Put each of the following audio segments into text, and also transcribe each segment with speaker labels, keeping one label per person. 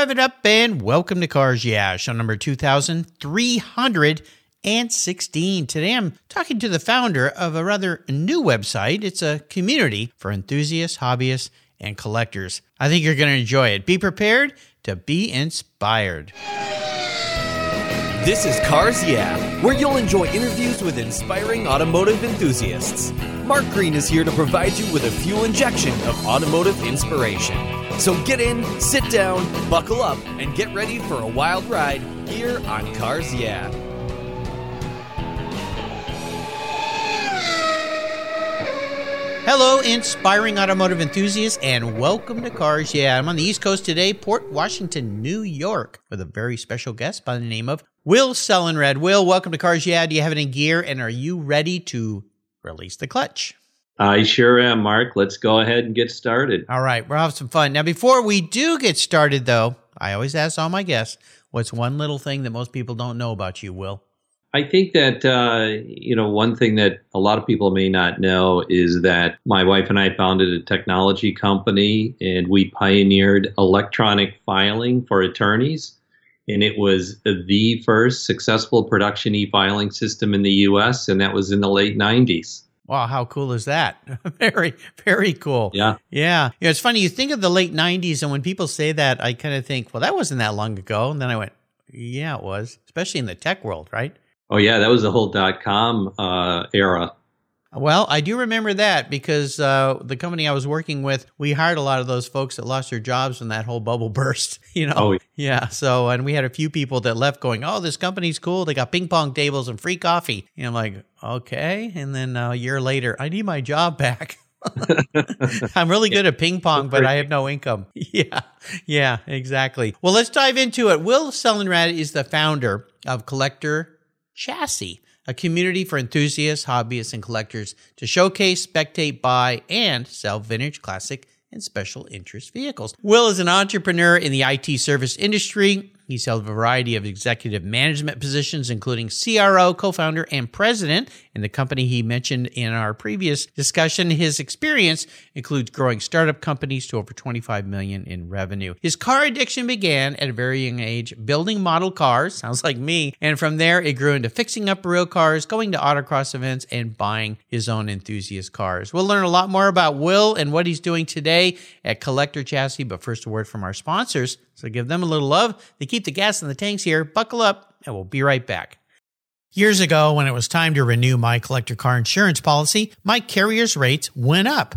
Speaker 1: Rev it up and welcome to Cars Yeah, show number 2316. Today I'm talking to the founder of a rather new website. It's a community for enthusiasts, hobbyists, and collectors. I think you're going to enjoy it. Be prepared to be inspired.
Speaker 2: This is Cars Yeah, where you'll enjoy interviews with inspiring automotive enthusiasts. Mark Green is here to provide you with a fuel injection of automotive inspiration. So get in, sit down, buckle up, and get ready for a wild ride here on Cars Yeah.
Speaker 1: Hello, inspiring automotive enthusiasts, and welcome to Cars Yeah. I'm on the East Coast today, Port Washington, New York, with a very special guest by the name of Will Sellenraad. Will, welcome to Cars Yeah. Do you have any gear, and are you ready to release the clutch?
Speaker 3: I sure am, Mark. Let's go ahead and get started.
Speaker 1: All right, we'll have some fun. Now, before we do get started, though, I always ask all my guests, what's one little thing that most people don't know about you, Will?
Speaker 3: I think that uh, you know one thing that a lot of people may not know is that my wife and I founded a technology company and we pioneered electronic filing for attorneys, and it was the first successful production e-filing system in the U.S. and that was in the late '90s.
Speaker 1: Wow, how cool is that? very, very cool.
Speaker 3: Yeah.
Speaker 1: Yeah. Know, it's funny. You think of the late 90s, and when people say that, I kind of think, well, that wasn't that long ago. And then I went, yeah, it was, especially in the tech world, right?
Speaker 3: Oh, yeah. That was the whole dot com uh, era.
Speaker 1: Well, I do remember that because uh, the company I was working with, we hired a lot of those folks that lost their jobs when that whole bubble burst. You know,
Speaker 3: Oh,
Speaker 1: yeah. So, and we had a few people that left going, "Oh, this company's cool. They got ping pong tables and free coffee." And I'm like, "Okay." And then uh, a year later, I need my job back. I'm really good at ping pong, but I have no income. Yeah, yeah, exactly. Well, let's dive into it. Will Sellenraad is the founder of Collector Chassis, a community for enthusiasts, hobbyists, and collectors to showcase, spectate, buy, and sell vintage, classic, and special interest vehicles. Will is an entrepreneur in the IT service industry. He's held a variety of executive management positions, including CRO, co founder, and president in the company he mentioned in our previous discussion. His experience includes growing startup companies to over 25 million in revenue. His car addiction began at a very young age, building model cars, sounds like me, and from there it grew into fixing up real cars, going to autocross events, and buying his own enthusiast cars. We'll learn a lot more about Will and what he's doing today at Collector Chassis, but first a word from our sponsors. So give them a little love. They keep the gas in the tanks here. Buckle up, and we'll be right back. Years ago, when it was time to renew my collector car insurance policy, my carrier's rates went up,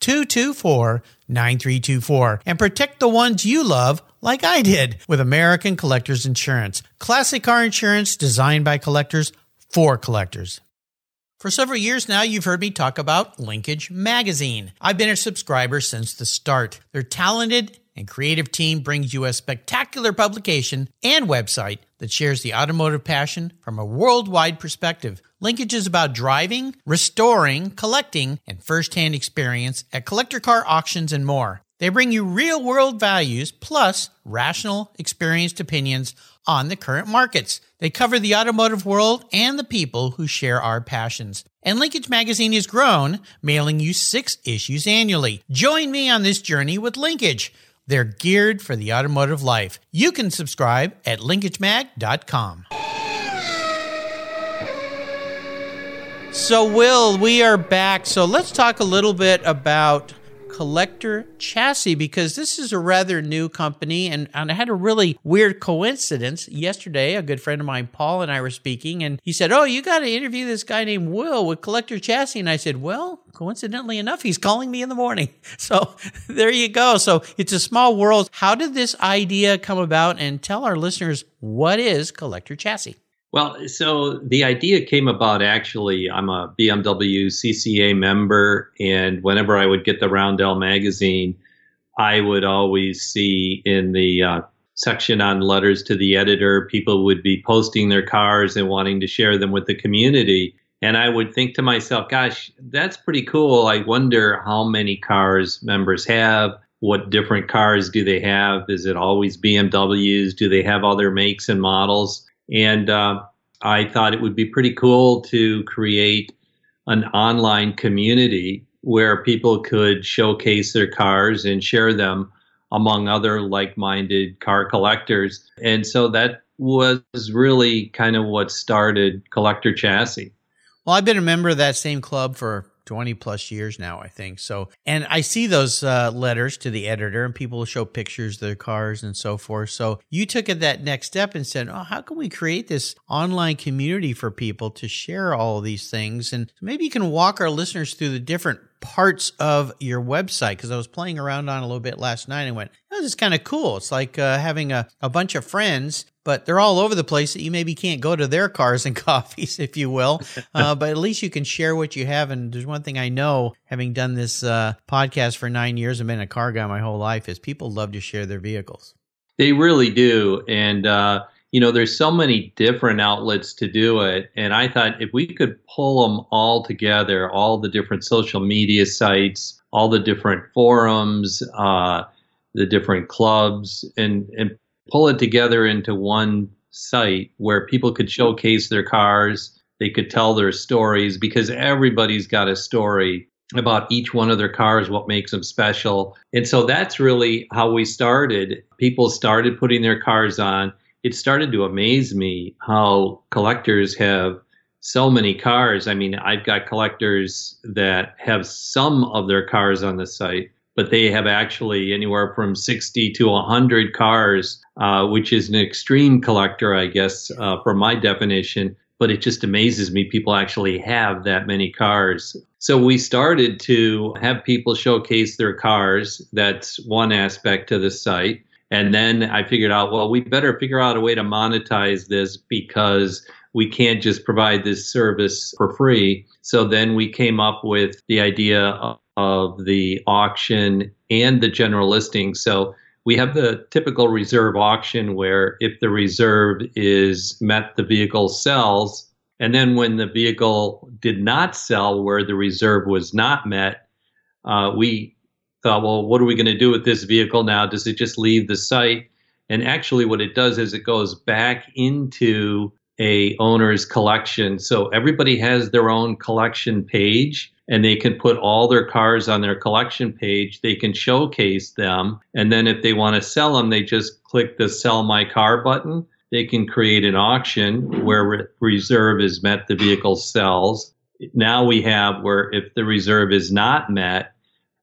Speaker 1: 224 9324 and protect the ones you love like I did with American Collectors Insurance. Classic car insurance designed by collectors for collectors. For several years now, you've heard me talk about Linkage Magazine. I've been a subscriber since the start. Their talented and creative team brings you a spectacular publication and website that shares the automotive passion from a worldwide perspective. Linkage is about driving, restoring, collecting, and firsthand experience at collector car auctions and more. They bring you real world values plus rational, experienced opinions on the current markets. They cover the automotive world and the people who share our passions. And Linkage Magazine has grown, mailing you six issues annually. Join me on this journey with Linkage. They're geared for the automotive life. You can subscribe at linkagemag.com. So, Will, we are back. So, let's talk a little bit about Collector Chassis because this is a rather new company. And, and I had a really weird coincidence. Yesterday, a good friend of mine, Paul, and I were speaking, and he said, Oh, you got to interview this guy named Will with Collector Chassis. And I said, Well, coincidentally enough, he's calling me in the morning. So there you go. So it's a small world. How did this idea come about? And tell our listeners what is Collector Chassis?
Speaker 3: Well, so the idea came about actually. I'm a BMW CCA member, and whenever I would get the Roundel magazine, I would always see in the uh, section on letters to the editor, people would be posting their cars and wanting to share them with the community. And I would think to myself, gosh, that's pretty cool. I wonder how many cars members have. What different cars do they have? Is it always BMWs? Do they have other makes and models? And uh, I thought it would be pretty cool to create an online community where people could showcase their cars and share them among other like minded car collectors. And so that was really kind of what started Collector Chassis.
Speaker 1: Well, I've been a member of that same club for 20 plus years now, I think. So, and I see those uh, letters to the editor and people show pictures of their cars and so forth. So you took it that next step and said, Oh, how can we create this online community for people to share all these things? And maybe you can walk our listeners through the different parts of your website because I was playing around on a little bit last night and went, this is kind of cool. It's like uh, having a, a bunch of friends, but they're all over the place that you maybe can't go to their cars and coffees, if you will. Uh, but at least you can share what you have. And there's one thing I know, having done this uh, podcast for nine years and been a car guy my whole life, is people love to share their vehicles.
Speaker 3: They really do. And, uh, you know, there's so many different outlets to do it. And I thought if we could pull them all together, all the different social media sites, all the different forums, uh, the different clubs, and, and pull it together into one site where people could showcase their cars, they could tell their stories, because everybody's got a story about each one of their cars, what makes them special. And so that's really how we started. People started putting their cars on it started to amaze me how collectors have so many cars. I mean, I've got collectors that have some of their cars on the site, but they have actually anywhere from 60 to 100 cars, uh, which is an extreme collector, I guess, uh, from my definition. But it just amazes me people actually have that many cars. So we started to have people showcase their cars. That's one aspect to the site. And then I figured out, well, we better figure out a way to monetize this because we can't just provide this service for free. So then we came up with the idea of the auction and the general listing. So we have the typical reserve auction where if the reserve is met, the vehicle sells. And then when the vehicle did not sell, where the reserve was not met, uh, we thought, well, what are we going to do with this vehicle now? Does it just leave the site? And actually, what it does is it goes back into a owner's collection. So everybody has their own collection page and they can put all their cars on their collection page. They can showcase them. And then if they want to sell them, they just click the sell my car button. They can create an auction where re- reserve is met, the vehicle sells. Now we have where if the reserve is not met,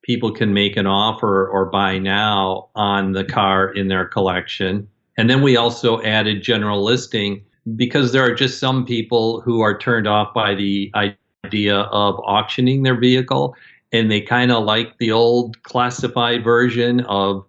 Speaker 3: people can make an offer or buy now on the car in their collection. And then we also added general listing because there are just some people who are turned off by the idea of auctioning their vehicle and they kind of like the old classified version of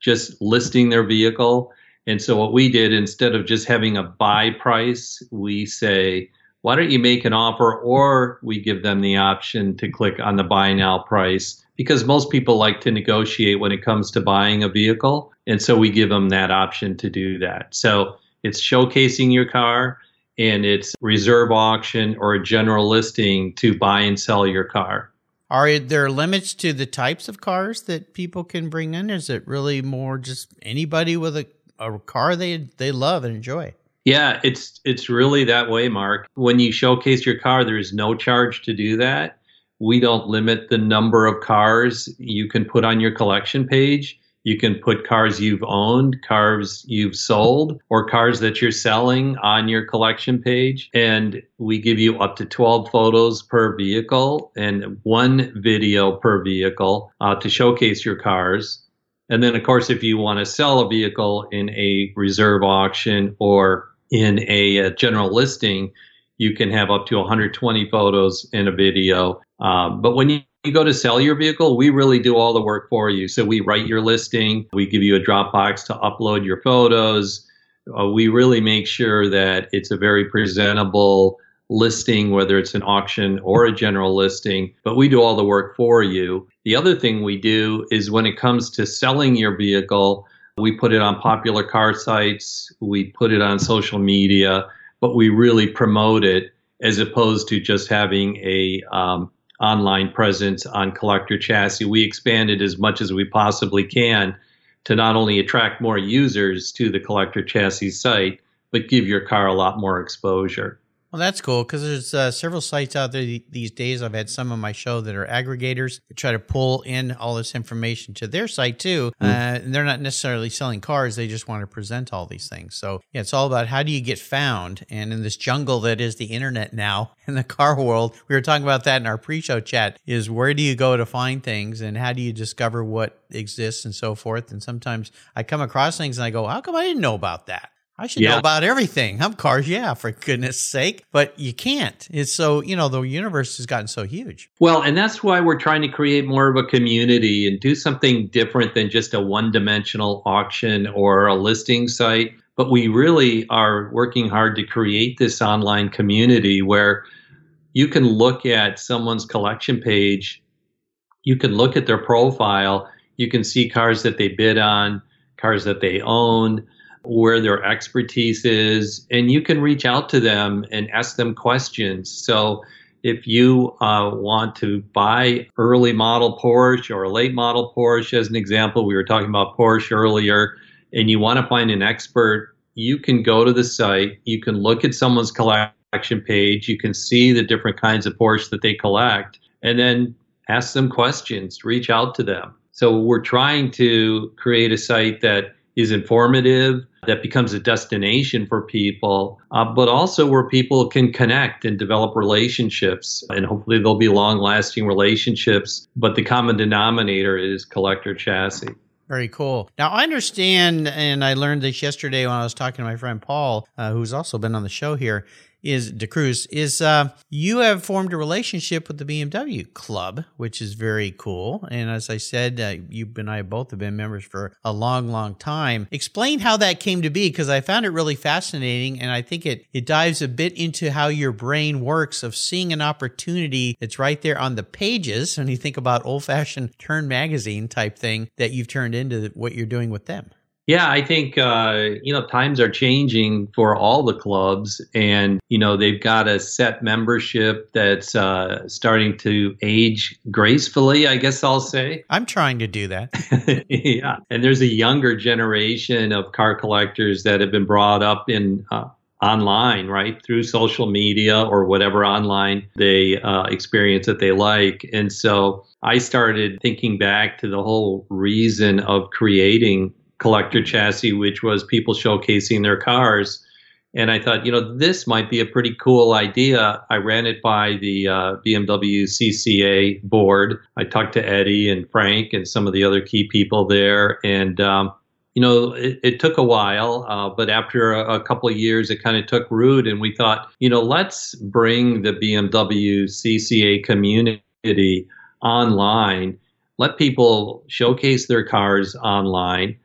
Speaker 3: just listing their vehicle. And so what we did instead of just having a buy price, we say, why don't you make an offer or we give them the option to click on the buy now price because most people like to negotiate when it comes to buying a vehicle. And so we give them that option to do that. So it's showcasing your car and it's reserve auction or a general listing to buy and sell your car.
Speaker 1: Are there limits to the types of cars that people can bring in? Is it really more just anybody with a, a car they they love and enjoy?
Speaker 3: Yeah, it's it's really that way, Mark. When you showcase your car, there is no charge to do that. We don't limit the number of cars you can put on your collection page. You can put cars you've owned, cars you've sold, or cars that you're selling on your collection page. And we give you up to 12 photos per vehicle and one video per vehicle uh, to showcase your cars. And then, of course, if you want to sell a vehicle in a reserve auction or in a, a general listing, you can have up to 120 photos in a video. Um, but when you you go to sell your vehicle, we really do all the work for you. So we write your listing, we give you a Dropbox to upload your photos. Uh, we really make sure that it's a very presentable listing, whether it's an auction or a general listing, but we do all the work for you. The other thing we do is when it comes to selling your vehicle, we put it on popular car sites, we put it on social media, but we really promote it as opposed to just having a um, online presence on Collector Chassis. We expanded as much as we possibly can to not only attract more users to the Collector Chassis site, but give your car a lot more exposure.
Speaker 1: Well, that's cool because there's uh, several sites out there these days. I've had some on my show that are aggregators that try to pull in all this information to their site too. Mm. Uh, and they're not necessarily selling cars; they just want to present all these things. So yeah, it's all about how do you get found. And in this jungle that is the internet now, in the car world, we were talking about that in our pre-show chat. Is where do you go to find things, and how do you discover what exists, and so forth. And sometimes I come across things and I go, "How come I didn't know about that?" I should yeah. know about everything. I'm cars, yeah, for goodness sake. But you can't. It's so, you know, the universe has gotten so huge.
Speaker 3: Well, and that's why we're trying to create more of a community and do something different than just a one dimensional auction or a listing site. But we really are working hard to create this online community where you can look at someone's collection page, you can look at their profile, you can see cars that they bid on, cars that they own where their expertise is, and you can reach out to them and ask them questions. So, if you uh, want to buy early model Porsche or a late model Porsche, as an example, we were talking about Porsche earlier, and you want to find an expert, you can go to the site, you can look at someone's collection page, you can see the different kinds of Porsche that they collect, and then ask them questions, reach out to them. So, we're trying to create a site that is informative, that becomes a destination for people, uh, but also where people can connect and develop relationships. And hopefully they'll be long lasting relationships. But the common denominator is collector chassis.
Speaker 1: Very cool. Now, I understand, and I learned this yesterday when I was talking to my friend Paul, uh, who's also been on the show here, is DeCruz is uh, you have formed a relationship with the BMW Club, which is very cool. And as I said, uh, you and I both have been members for a long, long time. Explain how that came to be because I found it really fascinating, and I think it it dives a bit into how your brain works of seeing an opportunity that's right there on the pages. When you think about old fashioned turn magazine type thing that you've turned into what you're doing with them.
Speaker 3: Yeah, I think uh, you know times are changing for all the clubs, and you know they've got a set membership that's uh, starting to age gracefully. I guess I'll say.
Speaker 1: I'm trying to do that.
Speaker 3: yeah, and there's a younger generation of car collectors that have been brought up in uh, online, right, through social media or whatever online they uh, experience that they like. And so I started thinking back to the whole reason of creating collector chassis, which was people showcasing their cars. And I thought, you know, this might be a pretty cool idea. I ran it by the uh, BMW CCA board. I talked to Eddie and Frank and some of the other key people there. And, um, you know, it, it, took a while, uh, but after a, a couple of years, it kind of took root. And we thought, you know, let's bring the BMW CCA community online, let people showcase their cars online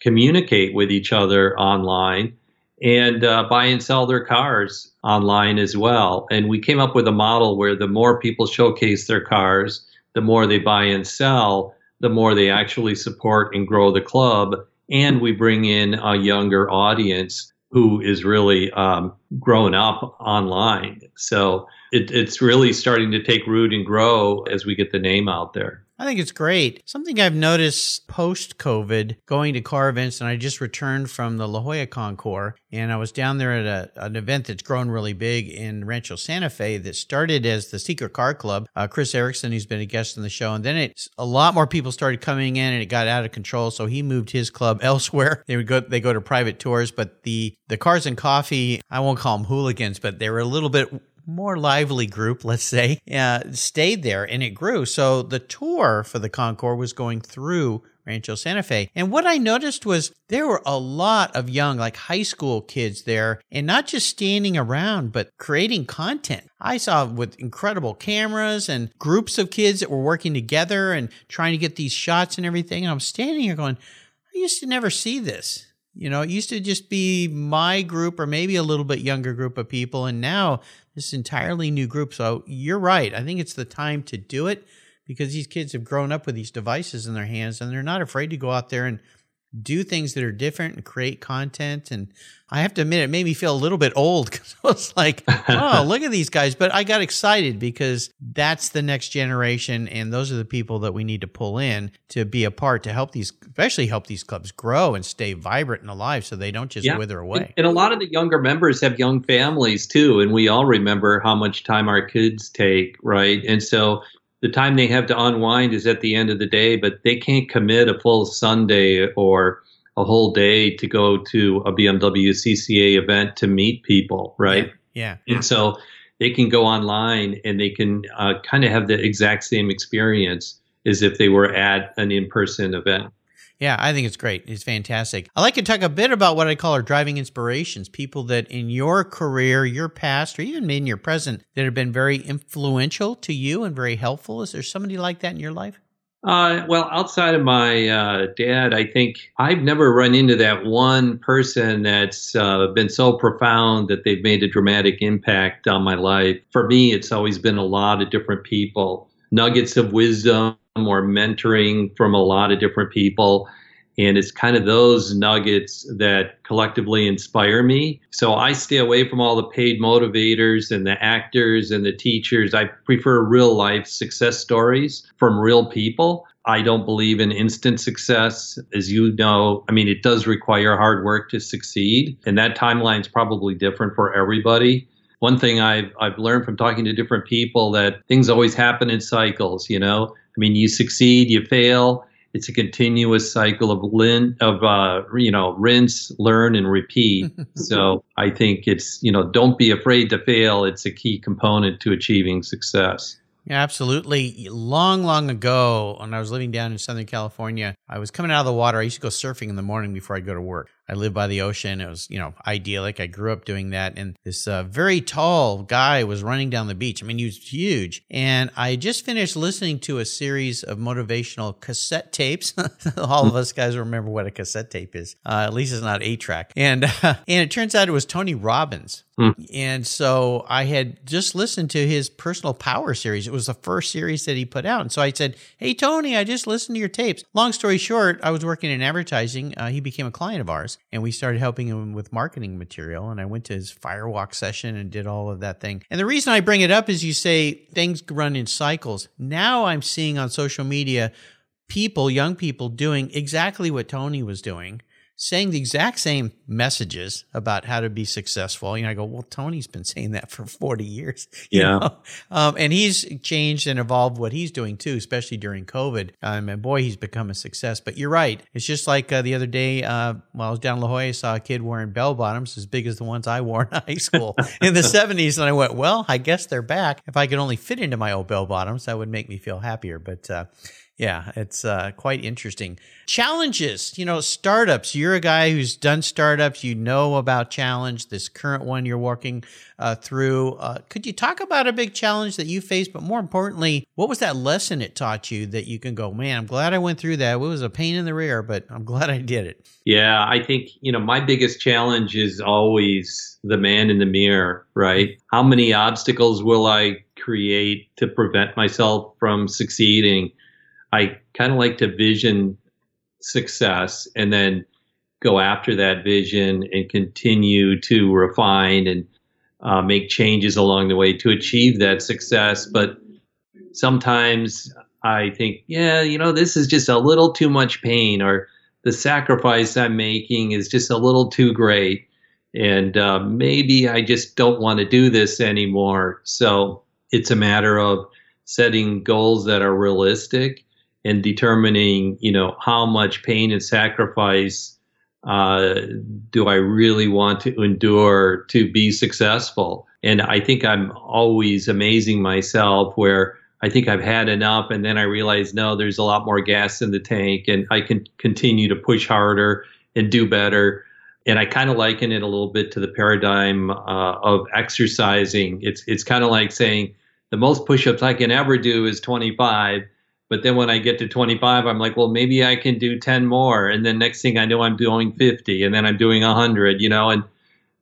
Speaker 3: communicate with each other online and uh, buy and sell their cars online as well. And we came up with a model where the more people showcase their cars, the more they buy and sell, the more they actually support and grow the club. And we bring in a younger audience who is really um, grown up online. So it, it's really starting to take root and grow as we get the name out there.
Speaker 1: I think it's great. Something I've noticed post COVID going to car events, and I just returned from the La Jolla Concours, and I was down there at a, an event that's grown really big in Rancho Santa Fe that started as the Secret Car Club. Uh, Chris Erickson, who's been a guest on the show, and then it a lot more people started coming in, and it got out of control. So he moved his club elsewhere. They would go they go to private tours, but the the Cars and Coffee, I won't call them hooligans, but they were a little bit more lively group, let's say, uh, stayed there and it grew. So the tour for the Concours was going through Rancho Santa Fe. And what I noticed was there were a lot of young, like high school kids there, and not just standing around, but creating content. I saw with incredible cameras and groups of kids that were working together and trying to get these shots and everything. And I'm standing here going, I used to never see this. You know, it used to just be my group or maybe a little bit younger group of people. And now this entirely new group. So you're right. I think it's the time to do it because these kids have grown up with these devices in their hands and they're not afraid to go out there and do things that are different and create content. And I have to admit, it made me feel a little bit old because I was like, oh, look at these guys. But I got excited because that's the next generation. And those are the people that we need to pull in to be a part to help these, especially help these clubs grow and stay vibrant and alive so they don't just yeah. wither away.
Speaker 3: And, and a lot of the younger members have young families too. And we all remember how much time our kids take, right? And so the time they have to unwind is at the end of the day, but they can't commit a full Sunday or a whole day to go to a BMW CCA event to meet people, right?
Speaker 1: Yeah.
Speaker 3: yeah. And so they can go online and they can uh, kind of have the exact same experience as if they were at an in person event.
Speaker 1: Yeah, I think it's great. It's fantastic. I'd like to talk a bit about what I call our driving inspirations people that in your career, your past, or even in your present, that have been very influential to you and very helpful. Is there somebody like that in your life?
Speaker 3: Uh, well, outside of my uh, dad, I think I've never run into that one person that's uh, been so profound that they've made a dramatic impact on my life. For me, it's always been a lot of different people, nuggets of wisdom or mentoring from a lot of different people. And it's kind of those nuggets that collectively inspire me. So I stay away from all the paid motivators and the actors and the teachers. I prefer real life success stories from real people. I don't believe in instant success. As you know, I mean, it does require hard work to succeed. And that timeline is probably different for everybody one thing I've I've learned from talking to different people that things always happen in cycles. You know, mean, you succeed, you fail. It's a continuous cycle of lin- of uh, you know rinse, learn, and repeat. so I think it's you know don't be afraid to fail. It's a key component to achieving success.
Speaker 1: Yeah, absolutely. Long, long ago, when I was living down in Southern California, I was coming out of the water. I used to go surfing in the morning before I go to work. I live by the ocean. It was, you know, idyllic. I grew up doing that. And this uh, very tall guy was running down the beach. I mean, he was huge. And I just finished listening to a series of motivational cassette tapes. All of us guys remember what a cassette tape is. Uh, at least it's not eight track. And uh, and it turns out it was Tony Robbins. Hmm. And so I had just listened to his personal power series. It was the first series that he put out. And so I said, Hey, Tony, I just listened to your tapes. Long story short, I was working in advertising. Uh, he became a client of ours and we started helping him with marketing material. And I went to his firewalk session and did all of that thing. And the reason I bring it up is you say things run in cycles. Now I'm seeing on social media people, young people, doing exactly what Tony was doing saying the exact same messages about how to be successful. You know, I go, well, Tony's been saying that for 40 years.
Speaker 3: Yeah.
Speaker 1: Um, and he's changed and evolved what he's doing too, especially during COVID. Um, and boy, he's become a success. But you're right. It's just like uh, the other day, uh, while I was down in La Jolla, I saw a kid wearing bell bottoms as big as the ones I wore in high school in the 70s. And I went, well, I guess they're back. If I could only fit into my old bell bottoms, that would make me feel happier. But, uh, yeah, it's uh, quite interesting. Challenges, you know, startups. You're a guy who's done startups. You know about challenge. This current one you're working uh, through. Uh, could you talk about a big challenge that you faced? But more importantly, what was that lesson it taught you that you can go, man, I'm glad I went through that. It was a pain in the rear, but I'm glad I did it.
Speaker 3: Yeah, I think, you know, my biggest challenge is always the man in the mirror, right? How many obstacles will I create to prevent myself from succeeding? I kind of like to vision success and then go after that vision and continue to refine and uh, make changes along the way to achieve that success. But sometimes I think, yeah, you know, this is just a little too much pain, or the sacrifice I'm making is just a little too great. And uh, maybe I just don't want to do this anymore. So it's a matter of setting goals that are realistic and determining, you know, how much pain and sacrifice uh, do I really want to endure to be successful? And I think I'm always amazing myself where I think I've had enough. And then I realize, no, there's a lot more gas in the tank and I can continue to push harder and do better. And I kind of liken it a little bit to the paradigm uh, of exercising. It's, it's kind of like saying the most push ups I can ever do is 25 but then when I get to 25, I'm like, well, maybe I can do 10 more. And then next thing I know, I'm doing 50 and then I'm doing 100, you know, and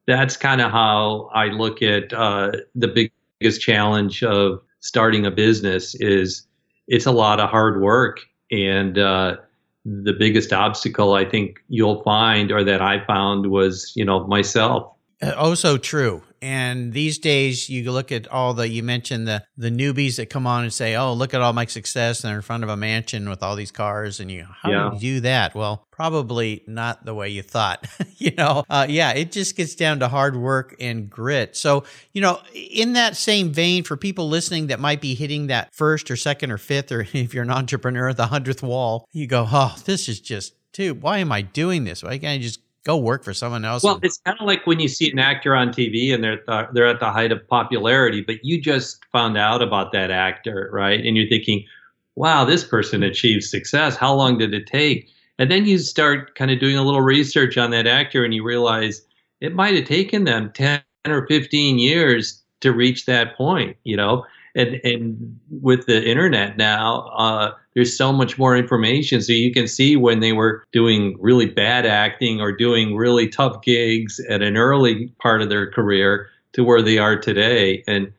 Speaker 3: that's kind of how I look at uh, the biggest challenge of starting a business is it's a lot of hard work. And uh, the biggest obstacle I think you'll find or that I found was, you know, myself.
Speaker 1: Uh, oh, true. And these days, you look at all the you mentioned the the newbies that come on and say, "Oh, look at all my success!" and they're in front of a mansion with all these cars, and you, how yeah. do you do that? Well, probably not the way you thought. you know, uh, yeah, it just gets down to hard work and grit. So, you know, in that same vein, for people listening that might be hitting that first or second or fifth, or if you're an entrepreneur, the hundredth wall, you go, "Oh, this is just." Dude, why am I doing this? Why can't I just go work for someone else.
Speaker 3: Well, it's kind of like when you see an actor on TV and they're at the, they're at the height of popularity, but you just found out about that actor, right? And you're thinking, "Wow, this person achieved success. How long did it take?" And then you start kind of doing a little research on that actor, and you realize it might have taken them ten or fifteen years to reach that point. You know, and and with the internet now. Uh, there's so much more information. So you can see when they were doing really bad acting or doing really tough gigs at an early part of their career to where they are today. And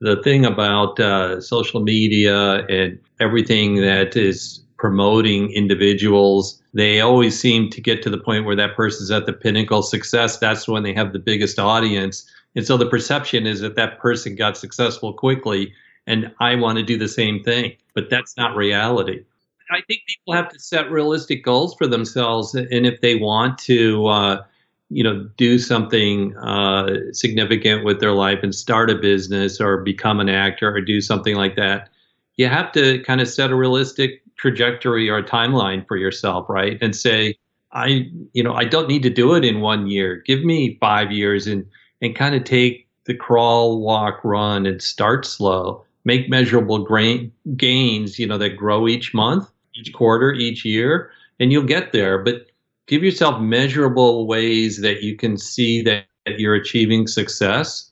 Speaker 3: the thing about uh, social media and everything that is promoting individuals, they always seem to get to the point where that person's at the pinnacle success. That's when they have the biggest audience. And so the perception is that that person got successful quickly and I want to do the same thing. But that's not reality. I think people have to set realistic goals for themselves, and if they want to, uh, you know, do something uh, significant with their life and start a business or become an actor or do something like that, you have to kind of set a realistic trajectory or timeline for yourself, right? And say, I, you know, I don't need to do it in one year. Give me five years and and kind of take the crawl, walk, run, and start slow make measurable grain, gains, you know, that grow each month, each quarter, each year, and you'll get there. But give yourself measurable ways that you can see that you're achieving success.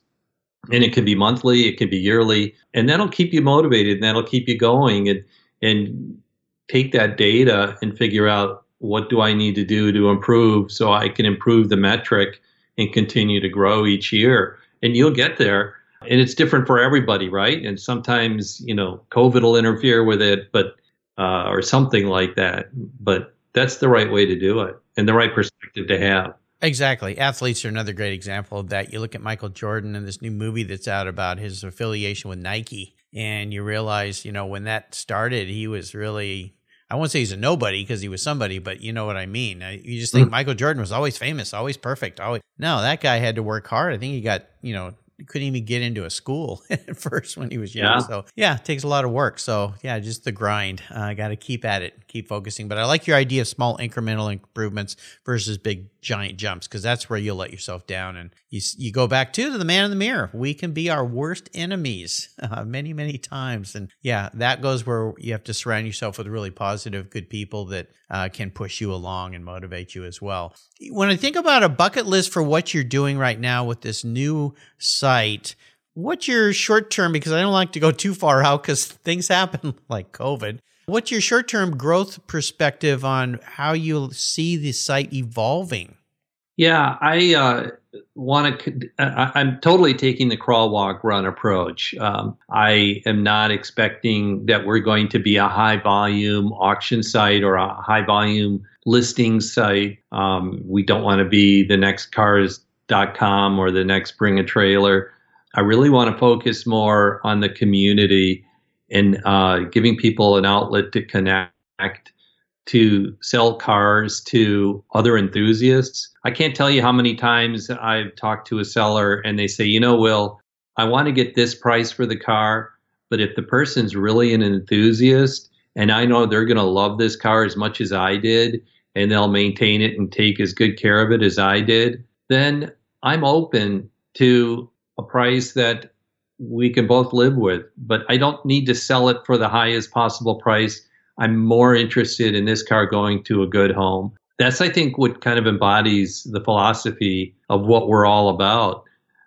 Speaker 3: And it can be monthly, it can be yearly, and that'll keep you motivated and that'll keep you going and and take that data and figure out what do I need to do to improve so I can improve the metric and continue to grow each year. And you'll get there and it's different for everybody, right? And sometimes you know COVID will interfere with it, but uh, or something like that. But that's the right way to do it and the right perspective to have.
Speaker 1: Exactly. Athletes are another great example of that. You look at Michael Jordan and this new movie that's out about his affiliation with Nike, and you realize, you know, when that started, he was really I won't say he's a nobody because he was somebody, but you know what I mean. You just think mm-hmm. Michael Jordan was always famous, always perfect. Always no, that guy had to work hard. I think he got you know couldn't even get into a school at first when he was young. Yeah. So yeah, it takes a lot of work. So yeah, just the grind. I uh, got to keep at it, keep focusing. But I like your idea of small incremental improvements versus big giant jumps because that's where you'll let yourself down and you you go back to, to the man in the mirror. We can be our worst enemies uh, many many times, and yeah, that goes where you have to surround yourself with really positive, good people that uh, can push you along and motivate you as well. When I think about a bucket list for what you're doing right now with this new site. What's your short term? Because I don't like to go too far out because things happen like COVID. What's your short term growth perspective on how you see the site evolving?
Speaker 3: Yeah, I uh, want to. I'm totally taking the crawl, walk, run approach. Um, I am not expecting that we're going to be a high volume auction site or a high volume listing site. Um, we don't want to be the next Cars bring.com or the next bring a trailer. I really want to focus more on the community and uh, giving people an outlet to connect to sell cars to other enthusiasts. I can't tell you how many times I've talked to a seller and they say, you know, Will, I want to get this price for the car, but if the person's really an enthusiast and I know they're going to love this car as much as I did and they'll maintain it and take as good care of it as I did, then I'm open to a price that we can both live with. But I don't need to sell it for the highest possible price. I'm more interested in this car going to a good home. That's, I think, what kind of embodies the philosophy of what we're all about.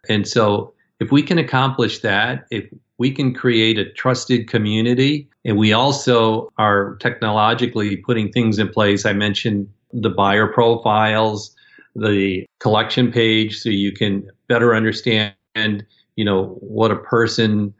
Speaker 3: And so, if we can accomplish that, if we can create a trusted community, and we also are technologically putting things in place. I mentioned the buyer profiles, the collection page, so you can better understand, you know, what a person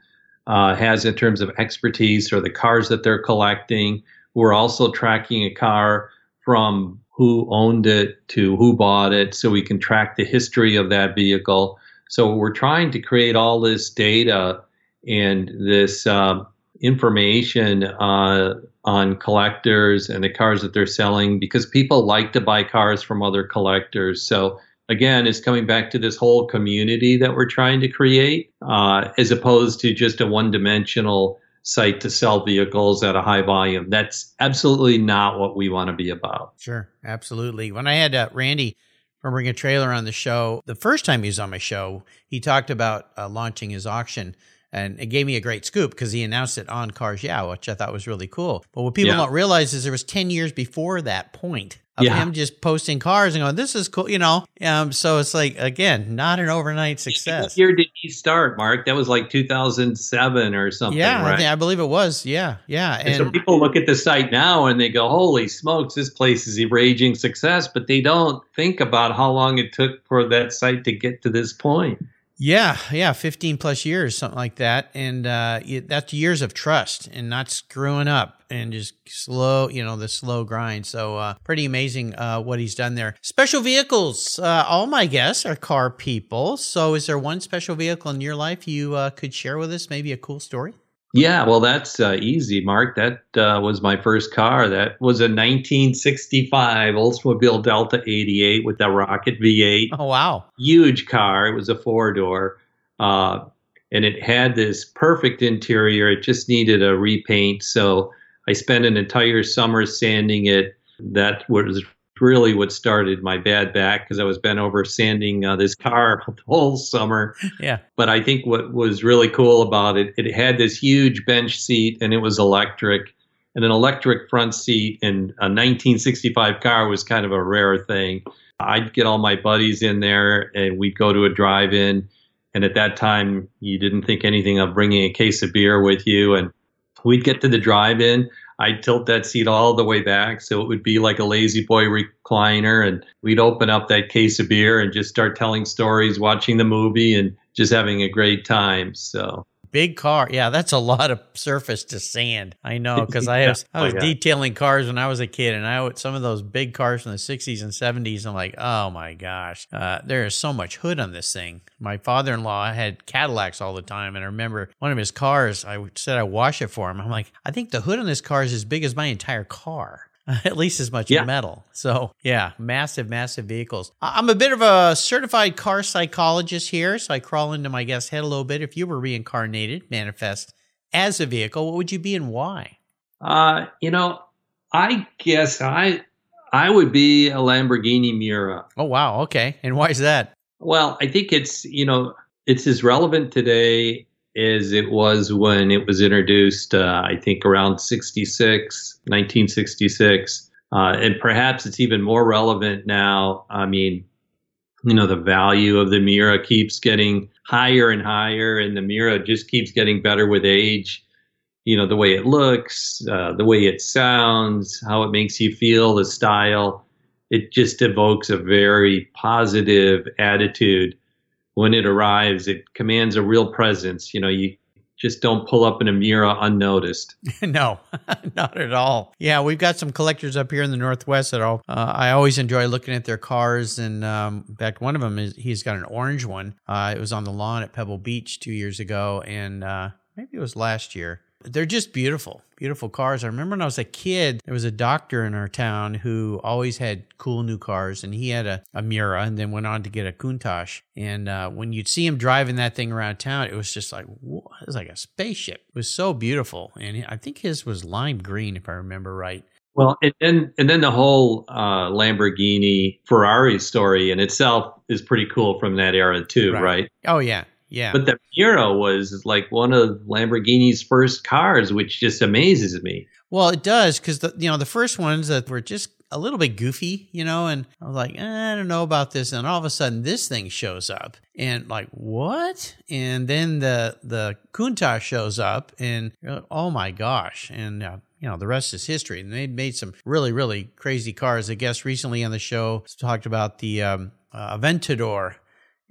Speaker 3: uh, has in terms of expertise or the cars that they're collecting. We're also tracking a car from who owned it to who bought it so we can track the history of that vehicle. So we're trying to create all this data and this uh, information uh, on collectors and the cars that they're selling because people like to buy cars from other collectors. So again, it's coming back to this whole community that we're trying to create, uh, as opposed to just a one-dimensional site to sell vehicles at a high volume. That's absolutely not what we want to be about.
Speaker 1: Sure, absolutely. When I had uh, Randy from Bring a Trailer on the show, the first time he was on my show, he talked about uh, launching his auction. And it gave me a great scoop because he announced it on Cars Yeah, which I thought was really cool. But what people yeah. don't realize is there was 10 years before that point of yeah. him just posting cars and going, "This is cool," you know. Um, so it's like again, not an overnight success.
Speaker 3: What year did he start, Mark? That was like 2007 or something.
Speaker 1: Yeah,
Speaker 3: right?
Speaker 1: I, I, believe it was. Yeah, yeah.
Speaker 3: And, and, so people look at the site now and they go, "Holy smokes, this place is a raging success," but they don't think about how long it took for that site to get to this point.
Speaker 1: Yeah, yeah, 15 plus years, something like that. And uh, that's years of trust and not screwing up and just slow, you know, the slow grind. So uh, pretty amazing uh, what he's done there. Special vehicles. Uh, all my guests are car people. So is there one special vehicle in your life you uh, could share with us? Maybe a cool story?
Speaker 3: Yeah, well, that's uh, easy, Mark. That uh, was my first car. That was a 1965 Oldsmobile Delta 88 with the rocket V8.
Speaker 1: Oh, wow.
Speaker 3: Huge car. It was a four door. Uh, and it had this perfect interior. It just needed a repaint. So I spent an entire summer sanding it. That was really what started my bad back because I was bent over sanding uh, this car the whole summer.
Speaker 1: Yeah.
Speaker 3: But I think what was really cool about it, it had this huge bench seat and it was electric. And an electric front seat in a 1965 car was kind of a rare thing. I'd get all my buddies in there and we'd go to a drive in. And at that time, you didn't think anything of bringing a case of beer with you. And we'd get to the drive in I'd tilt that seat all the way back so it would be like a La-Z-Boy recliner. And we'd open up that case of beer and just start telling stories, watching the movie, and just having a great time. So
Speaker 1: big car. Yeah, that's a lot of surface to sand. I know because I was I was oh, yeah. detailing cars when I was a kid, and I would some of those big cars from the '60s and '70s. I'm like, oh my gosh, uh, there is so much hood on this thing. My father-in-law had Cadillacs all the time, and I remember one of his cars. I said I wash it for him. I'm like, I think the hood on this car is as big as my entire car. at least as much yeah. metal. So, yeah, massive, massive vehicles. I'm a bit of a certified car psychologist here, so I crawl into my guest's head a little bit. If you were reincarnated, manifest as a vehicle, what would you be and why?
Speaker 3: Uh, you know, I guess I I would be a Lamborghini Miura.
Speaker 1: Oh wow, okay. And why is that?
Speaker 3: Well, I think it's, you know, it's as relevant today as it was when it was introduced, uh, I think around 66, 1966. Uh, and perhaps it's even more relevant now. I mean, you know, the value of the Miura keeps getting higher and higher, and the Miura just keeps getting better with age. You know, the way it looks, uh, the way it sounds, how it makes you feel, the style. It just evokes a very positive attitude when it arrives, it commands a real presence. You know, you just don't pull up in a Miura unnoticed.
Speaker 1: no, not at all. Yeah, we've got some collectors up here in the Northwest that all, uh, I always enjoy looking at their cars. And um, in fact, one of them is he's got an orange one. Uh, it was on the lawn at Pebble Beach two years ago, and uh, maybe it was last year. They're just beautiful, beautiful cars. I remember when I was a kid, there was a doctor in our town who always had cool new cars, and he had a, a Miura and then went on to get a Countach. And uh, when you'd see him driving that thing around town, it was just like, whoa, it was like a spaceship. It was so beautiful. And I think his was lime green, if I remember right.
Speaker 3: Well, and then and then the whole uh, Lamborghini Ferrari story in itself is pretty cool from that era too, right? right?
Speaker 1: Oh yeah, yeah.
Speaker 3: But the Miura was like one of Lamborghini's first cars, which just amazes me.
Speaker 1: Well, it does because the you know the first ones that were just a little bit goofy, you know, and I was like, eh, I don't know about this, and all of a sudden this thing shows up, and like what? And then the the Countach shows up, and like, oh my gosh, and. Uh, you know, the rest is history. And they made some really, really crazy cars. I guess recently on the show talked about the um, uh, Aventador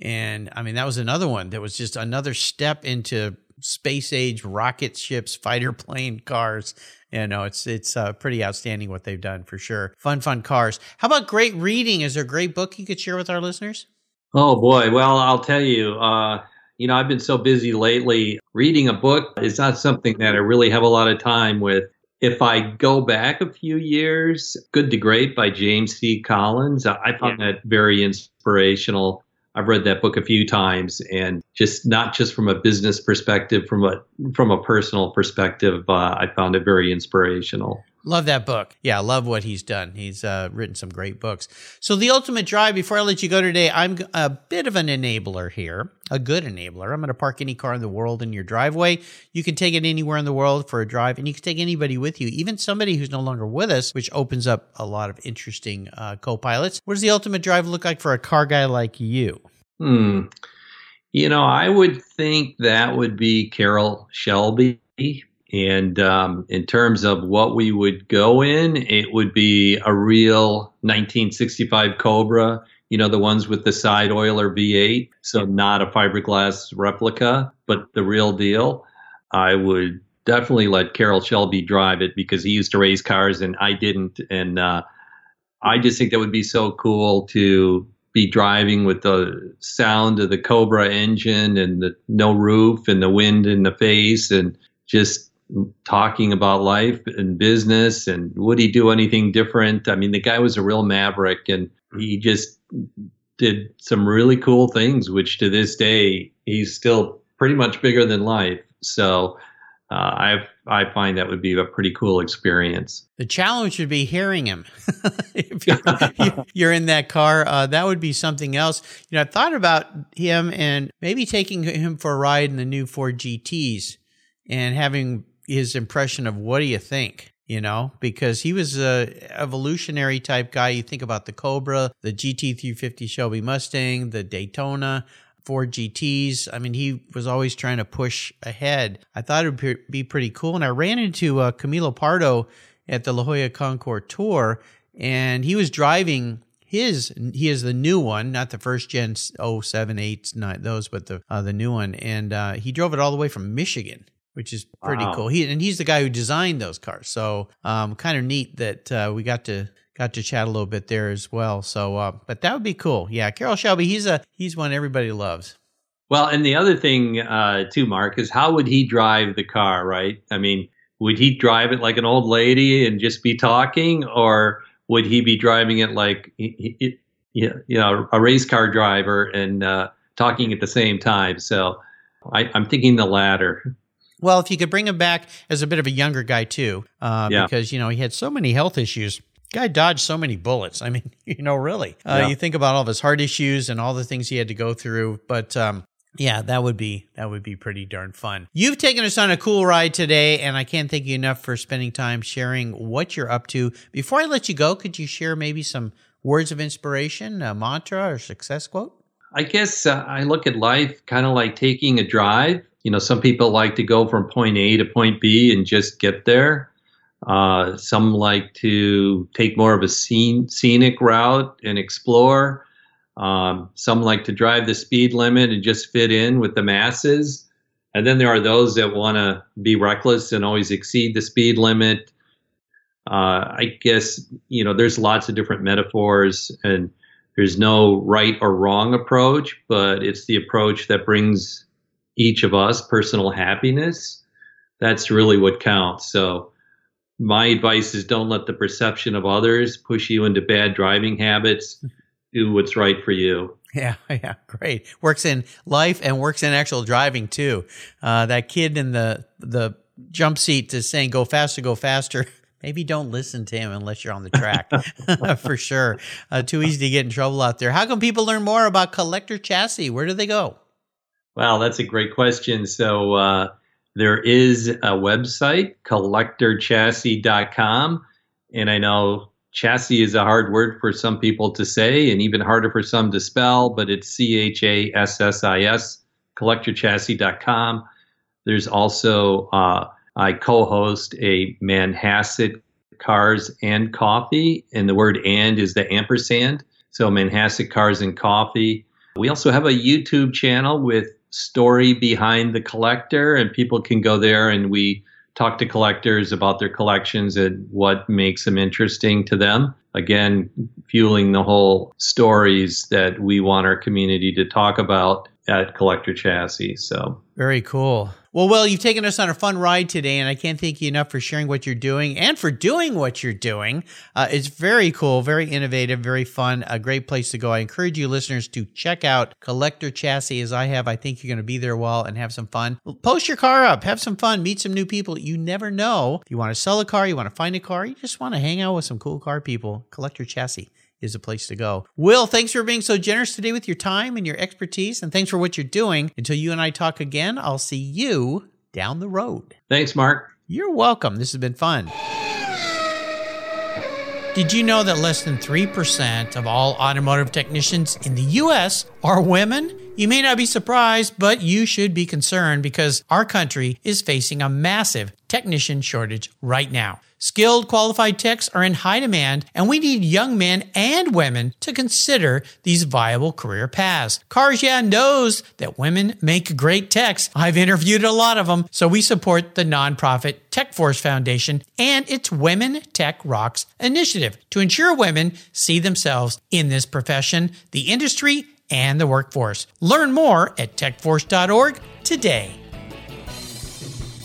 Speaker 1: and I mean, that was another one that was just another step into space age rocket ships, fighter plane cars. You know, it's it's uh, pretty outstanding what they've done for sure. Fun, fun cars. How about great reading? Is there a great book you could share with our listeners?
Speaker 3: Oh boy, well I'll tell you. Uh, you know, I've been so busy lately. Reading a book is not something that I really have a lot of time with. If I go back a few years, Good to Great by James C. Collins, I found yeah. that very inspirational. I've read that book a few times, and just not just from a business perspective, from a from a personal perspective, uh, I found it very inspirational.
Speaker 1: Love that book. Yeah, love what he's done. He's uh, written some great books. So, The Ultimate Drive, before I let you go today, I'm a bit of an enabler here, a good enabler. I'm going to park any car in the world in your driveway. You can take it anywhere in the world for a drive, and you can take anybody with you, even somebody who's no longer with us, which opens up a lot of interesting uh, co pilots. What does The Ultimate Drive look like for a car guy like you?
Speaker 3: Hmm. You know, I would think that would be Carroll Shelby and um, in terms of what we would go in, it would be a real 1965 Cobra, you know, the ones with the side oiler V8. So not a fiberglass replica, but the real deal. I would definitely let Carroll Shelby drive it because he used to race cars and I didn't. And uh, I just think that would be so cool to be driving with the sound of the Cobra engine and the no roof and the wind in the face and just talking about life and business and would he do anything different? I mean, the guy was a real maverick and he just did some really cool things, which to this day, he's still pretty much bigger than life. So, uh, I I find that would be a pretty cool experience.
Speaker 1: The challenge would be hearing him. if you're, you're, in that car, uh, that would be something else. You know, I thought about him and maybe taking him for a ride in the new Ford GTS and having his impression of what do you think? You know, because he was a evolutionary type guy. You think about the Cobra, the GT350 Shelby Mustang, the Daytona, Ford GTs. I mean, he was always trying to push ahead. I thought it would be pretty cool. And I ran into uh, Camilo Pardo at the La Jolla Concours Tour, and he was driving his he is the new one not the first gen 07 8 9 those but the uh, the new one and uh, he drove it all the way from michigan which is pretty wow. cool. He and he's the guy who designed those cars, so um, kind of neat that uh, we got to got to chat a little bit there as well. So, uh, but that would be cool. Yeah, Carroll Shelby, he's a he's one everybody loves.
Speaker 3: Well, and the other thing uh, too, Mark, is how would he drive the car? Right? I mean, would he drive it like an old lady and just be talking, or would he be driving it like you know a race car driver and uh, talking at the same time? So, I, I'm thinking the latter.
Speaker 1: Well, if you could bring him back as a bit of a younger guy too, uh, yeah. because you know he had so many health issues. Guy dodged so many bullets. I mean, you know, really. Uh, yeah. You think about all of his heart issues and all the things he had to go through, but um, yeah, that would be that would be pretty darn fun. You've taken us on a cool ride today, and I can't thank you enough for spending time sharing what you're up to. Before I let you go, could you share maybe some words of inspiration, a mantra or success quote?
Speaker 3: I guess uh, I look at life kind of like taking a drive you know, some people like to go from point A to point B and just get there. Uh, some like to take more of a scene, scenic route and explore. Um, some like to drive the speed limit and just fit in with the masses. And then there are those that want to be reckless and always exceed the speed limit. Uh, I guess, you know, there's lots of different metaphors and there's no right or wrong approach, but it's the approach that brings each of us personal happiness. That's really what counts. So, my advice is don't let the perception of others push you into bad driving habits. Do what's right for you.
Speaker 1: Yeah, yeah, great. Works in life and works in actual driving too. Uh, that kid in the the jump seat is saying "Go faster, go faster." Maybe don't listen to him unless you're on the track, for sure. Uh, too easy to get in trouble out there. How can people learn more about Collector Chassis? Where do they go?
Speaker 3: Well, that's a great question. So uh, there is a website, collectorchassis.com, and I know chassis is a hard word for some people to say and even harder for some to spell, but it's C H A S S I S, collectorchassis.com. There's also, uh, I co host a Manhasset Cars and Coffee, and the word and is the ampersand. So Manhasset Cars and Coffee. We also have a YouTube channel with story behind the collector, and people can go there and we talk to collectors about their collections and what makes them interesting to them. Again, fueling the whole stories that we want our community to talk about at Collector Chassis. So
Speaker 1: very cool. Well, Will, you've taken us on a fun ride today, and I can't thank you enough for sharing what you're doing and for doing what you're doing. Uh, it's very cool, very innovative, very fun, a great place to go. I encourage you listeners to check out Collector Chassis as I have. I think you're going to be there while and have some fun. Post your car up, have some fun, meet some new people. You never know. If you want to sell a car, you want to find a car, you just want to hang out with some cool car people. Collector Chassis is a place to go. Will, thanks for being so generous today with your time and your expertise, and thanks for what you're doing. Until you and I talk again, I'll see you down the road.
Speaker 3: Thanks, Mark.
Speaker 1: You're welcome. This has been fun. Did you know that less than 3% of all automotive technicians in the US are women? You may not be surprised, but you should be concerned because our country is facing a massive technician shortage right now. Skilled, qualified techs are in high demand, and we need young men and women to consider these viable career paths. Cars Yeah knows that women make great techs. I've interviewed a lot of them, so we support the nonprofit TechForce Foundation and its Women Tech Rocks initiative to ensure women see themselves in this profession, the industry, and the workforce. Learn more at techforce.org today.